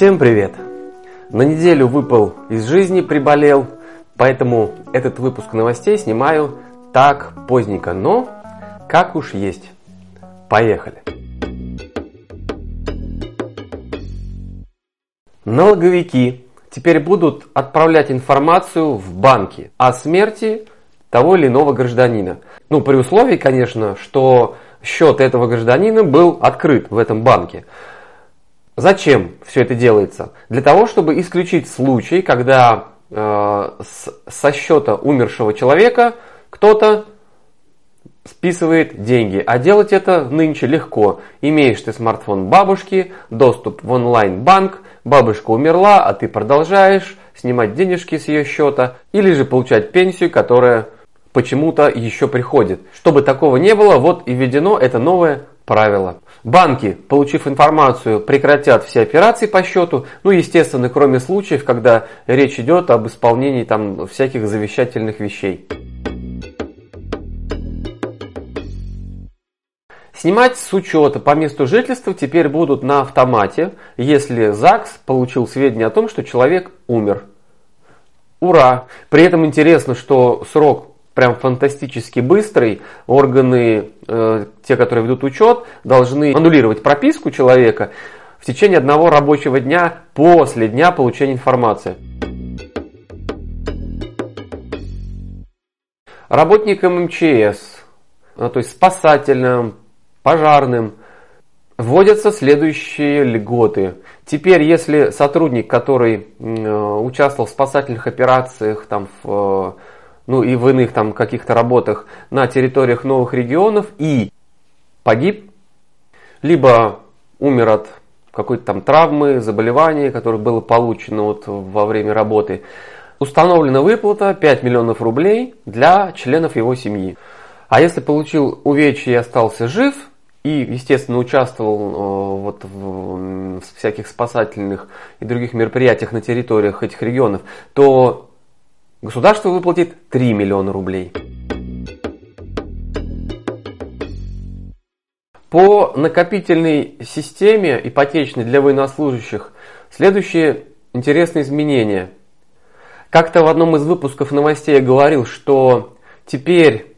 Всем привет! На неделю выпал из жизни, приболел, поэтому этот выпуск новостей снимаю так поздненько, но как уж есть. Поехали! Налоговики теперь будут отправлять информацию в банки о смерти того или иного гражданина. Ну, при условии, конечно, что счет этого гражданина был открыт в этом банке. Зачем все это делается? Для того, чтобы исключить случай, когда э, с, со счета умершего человека кто-то списывает деньги. А делать это нынче легко. Имеешь ты смартфон бабушки, доступ в онлайн-банк, бабушка умерла, а ты продолжаешь снимать денежки с ее счета, или же получать пенсию, которая почему-то еще приходит. Чтобы такого не было, вот и введено это новое правило. Банки, получив информацию, прекратят все операции по счету, ну, естественно, кроме случаев, когда речь идет об исполнении там всяких завещательных вещей. Снимать с учета по месту жительства теперь будут на автомате, если ЗАГС получил сведения о том, что человек умер. Ура! При этом интересно, что срок прям фантастически быстрый. Органы, э, те, которые ведут учет, должны аннулировать прописку человека в течение одного рабочего дня после дня получения информации. Работникам МЧС, э, то есть спасательным, пожарным, вводятся следующие льготы. Теперь, если сотрудник, который э, участвовал в спасательных операциях, там, в ну и в иных там каких-то работах на территориях новых регионов и погиб, либо умер от какой-то там травмы, заболевания, которое было получено вот во время работы, установлена выплата 5 миллионов рублей для членов его семьи. А если получил увечья и остался жив, и, естественно, участвовал э, вот в всяких спасательных и других мероприятиях на территориях этих регионов, то Государство выплатит 3 миллиона рублей. По накопительной системе ипотечной для военнослужащих следующие интересные изменения. Как-то в одном из выпусков новостей я говорил, что теперь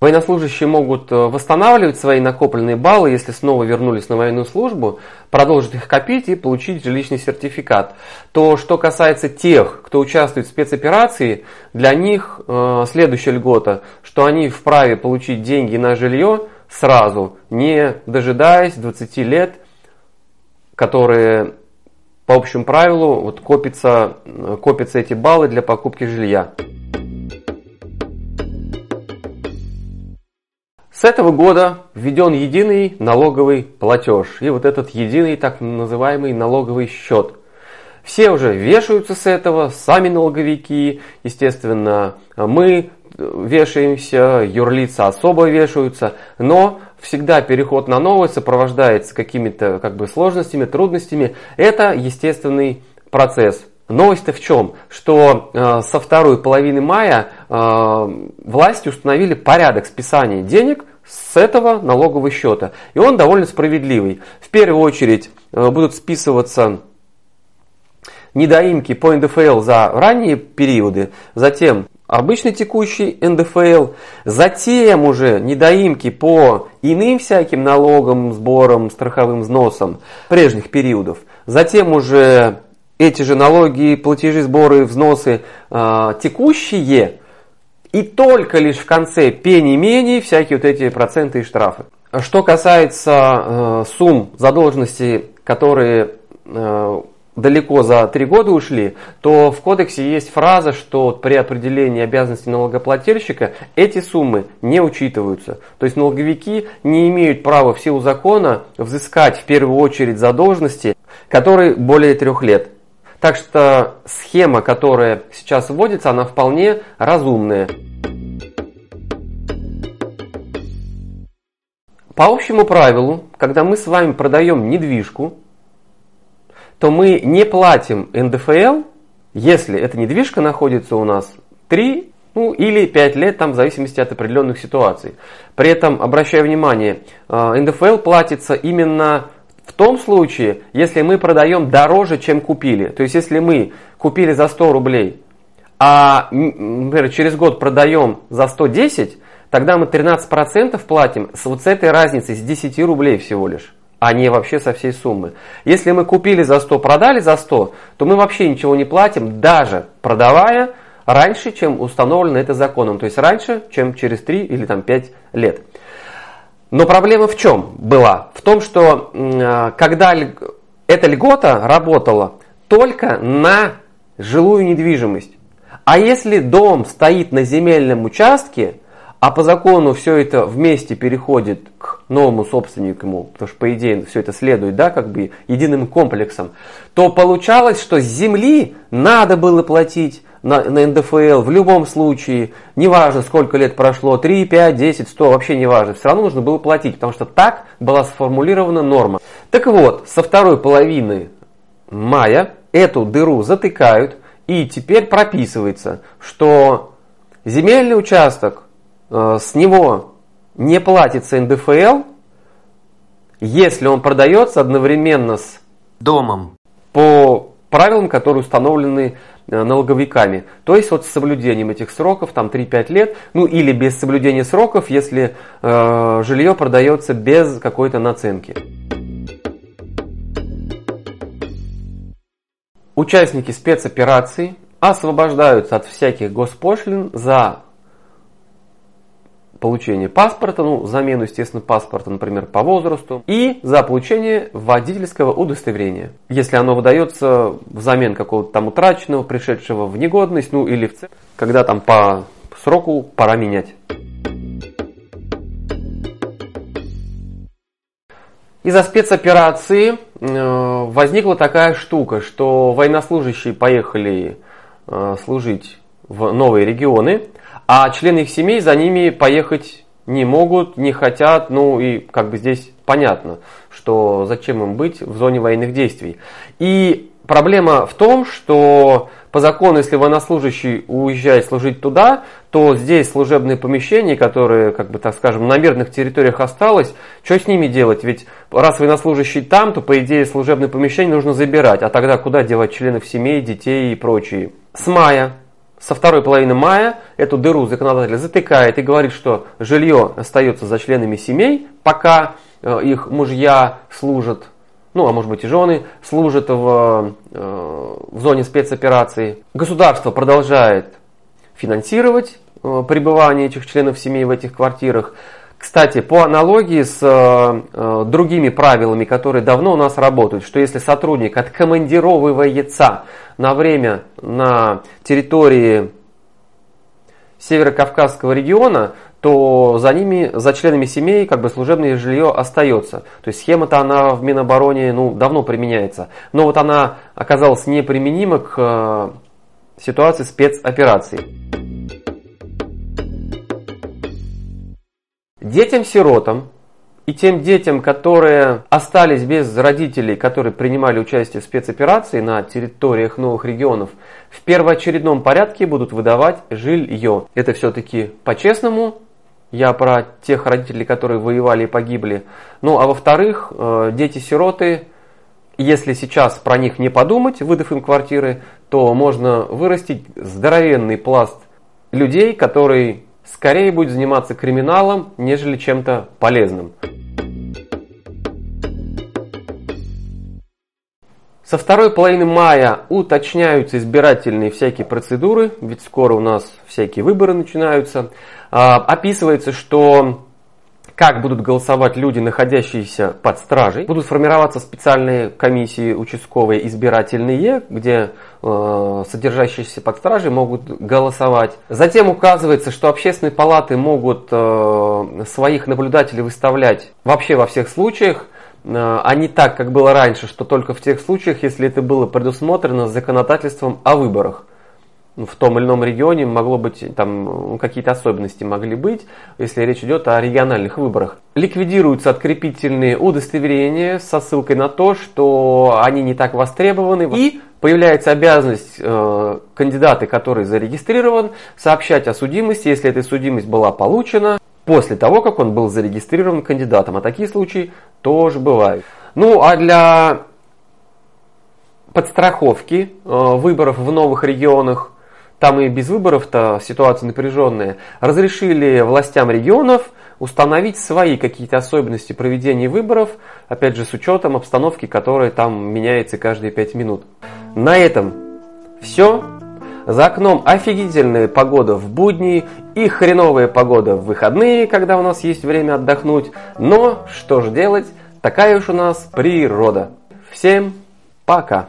Военнослужащие могут э, восстанавливать свои накопленные баллы, если снова вернулись на военную службу, продолжить их копить и получить жилищный сертификат. То, что касается тех, кто участвует в спецоперации, для них э, следующая льгота, что они вправе получить деньги на жилье сразу, не дожидаясь 20 лет, которые по общему правилу вот, копятся, э, копятся эти баллы для покупки жилья. С этого года введен единый налоговый платеж и вот этот единый так называемый налоговый счет. Все уже вешаются с этого, сами налоговики, естественно, мы вешаемся, юрлица особо вешаются, но всегда переход на новое сопровождается какими-то как бы сложностями, трудностями. Это естественный процесс. Новость-то в чем? Что э, со второй половины мая э, власти установили порядок списания денег с этого налогового счета. И он довольно справедливый. В первую очередь э, будут списываться недоимки по НДФЛ за ранние периоды, затем обычный текущий НДФЛ, затем уже недоимки по иным всяким налогам, сборам, страховым взносам прежних периодов, затем уже эти же налоги, платежи, сборы, взносы э, текущие, и только лишь в конце пени-мени всякие вот эти проценты и штрафы. Что касается э, сумм задолженности, которые э, далеко за три года ушли, то в кодексе есть фраза, что при определении обязанностей налогоплательщика эти суммы не учитываются. То есть налоговики не имеют права в силу закона взыскать в первую очередь задолженности, которые более трех лет. Так что схема, которая сейчас вводится, она вполне разумная. По общему правилу, когда мы с вами продаем недвижку, то мы не платим НДФЛ, если эта недвижка находится у нас 3 ну, или 5 лет, там, в зависимости от определенных ситуаций. При этом, обращаю внимание, э, НДФЛ платится именно в том случае, если мы продаем дороже, чем купили. То есть, если мы купили за 100 рублей, а, например, через год продаем за 110, тогда мы 13% платим с вот с этой разницей, с 10 рублей всего лишь, а не вообще со всей суммы. Если мы купили за 100, продали за 100, то мы вообще ничего не платим, даже продавая раньше, чем установлено это законом. То есть раньше, чем через 3 или там, 5 лет. Но проблема в чем была? В том, что а, когда эта льгота работала только на жилую недвижимость. А если дом стоит на земельном участке, а по закону все это вместе переходит к новому собственнику, потому что по идее все это следует, да, как бы единым комплексом, то получалось, что с земли надо было платить на, на НДФЛ в любом случае, неважно сколько лет прошло, 3, 5, 10, 100, вообще неважно, все равно нужно было платить, потому что так была сформулирована норма. Так вот, со второй половины мая эту дыру затыкают, и теперь прописывается, что земельный участок, с него не платится НДФЛ, если он продается одновременно с домом по правилам, которые установлены э, налоговиками. То есть вот с соблюдением этих сроков, там 3-5 лет, ну или без соблюдения сроков, если э, жилье продается без какой-то наценки. Участники спецопераций освобождаются от всяких госпошлин за получение паспорта, ну, замену, естественно, паспорта, например, по возрасту, и за получение водительского удостоверения. Если оно выдается взамен какого-то там утраченного, пришедшего в негодность, ну, или в цель, когда там по сроку пора менять. Из-за спецоперации э, возникла такая штука, что военнослужащие поехали э, служить в новые регионы, а члены их семей за ними поехать не могут, не хотят, ну и как бы здесь понятно, что зачем им быть в зоне военных действий. И проблема в том, что по закону, если военнослужащий уезжает служить туда, то здесь служебные помещения, которые, как бы так скажем, на мирных территориях осталось, что с ними делать? Ведь раз военнослужащий там, то по идее служебные помещения нужно забирать. А тогда куда девать членов семей, детей и прочие? С мая со второй половины мая эту дыру законодатель затыкает и говорит, что жилье остается за членами семей, пока э, их мужья служат ну а может быть и жены, служат в, э, в зоне спецоперации. Государство продолжает финансировать э, пребывание этих членов семьи в этих квартирах. Кстати, по аналогии с э, другими правилами, которые давно у нас работают, что если сотрудник откомандировывается на время на территории Северо-Кавказского региона, то за ними, за членами семей, как бы служебное жилье остается. То есть схема-то она в Минобороне ну, давно применяется. Но вот она оказалась неприменима к э, ситуации спецоперации. Детям-сиротам и тем детям, которые остались без родителей, которые принимали участие в спецоперации на территориях новых регионов, в первоочередном порядке будут выдавать жилье. Это все-таки по-честному, я про тех родителей, которые воевали и погибли. Ну, а во-вторых, э, дети-сироты, если сейчас про них не подумать, выдав им квартиры, то можно вырастить здоровенный пласт людей, который скорее будет заниматься криминалом, нежели чем-то полезным. Со второй половины мая уточняются избирательные всякие процедуры, ведь скоро у нас всякие выборы начинаются. А, описывается, что как будут голосовать люди, находящиеся под стражей. Будут формироваться специальные комиссии участковые избирательные, где э, содержащиеся под стражей могут голосовать. Затем указывается, что общественные палаты могут э, своих наблюдателей выставлять вообще во всех случаях, Э, а не так, как было раньше, что только в тех случаях, если это было предусмотрено законодательством о выборах. В том или ином регионе могло быть, там какие-то особенности могли быть, если речь идет о региональных выборах. Ликвидируются открепительные удостоверения со ссылкой на то, что они не так востребованы. И появляется обязанность э, кандидата, который зарегистрирован, сообщать о судимости, если эта судимость была получена после того, как он был зарегистрирован кандидатом. А такие случаи тоже бывают. Ну, а для подстраховки э, выборов в новых регионах, там и без выборов-то ситуация напряженная, разрешили властям регионов установить свои какие-то особенности проведения выборов, опять же с учетом обстановки, которая там меняется каждые пять минут. На этом все. За окном офигительная погода в будни и хреновая погода в выходные, когда у нас есть время отдохнуть. Но что же делать, такая уж у нас природа. Всем пока!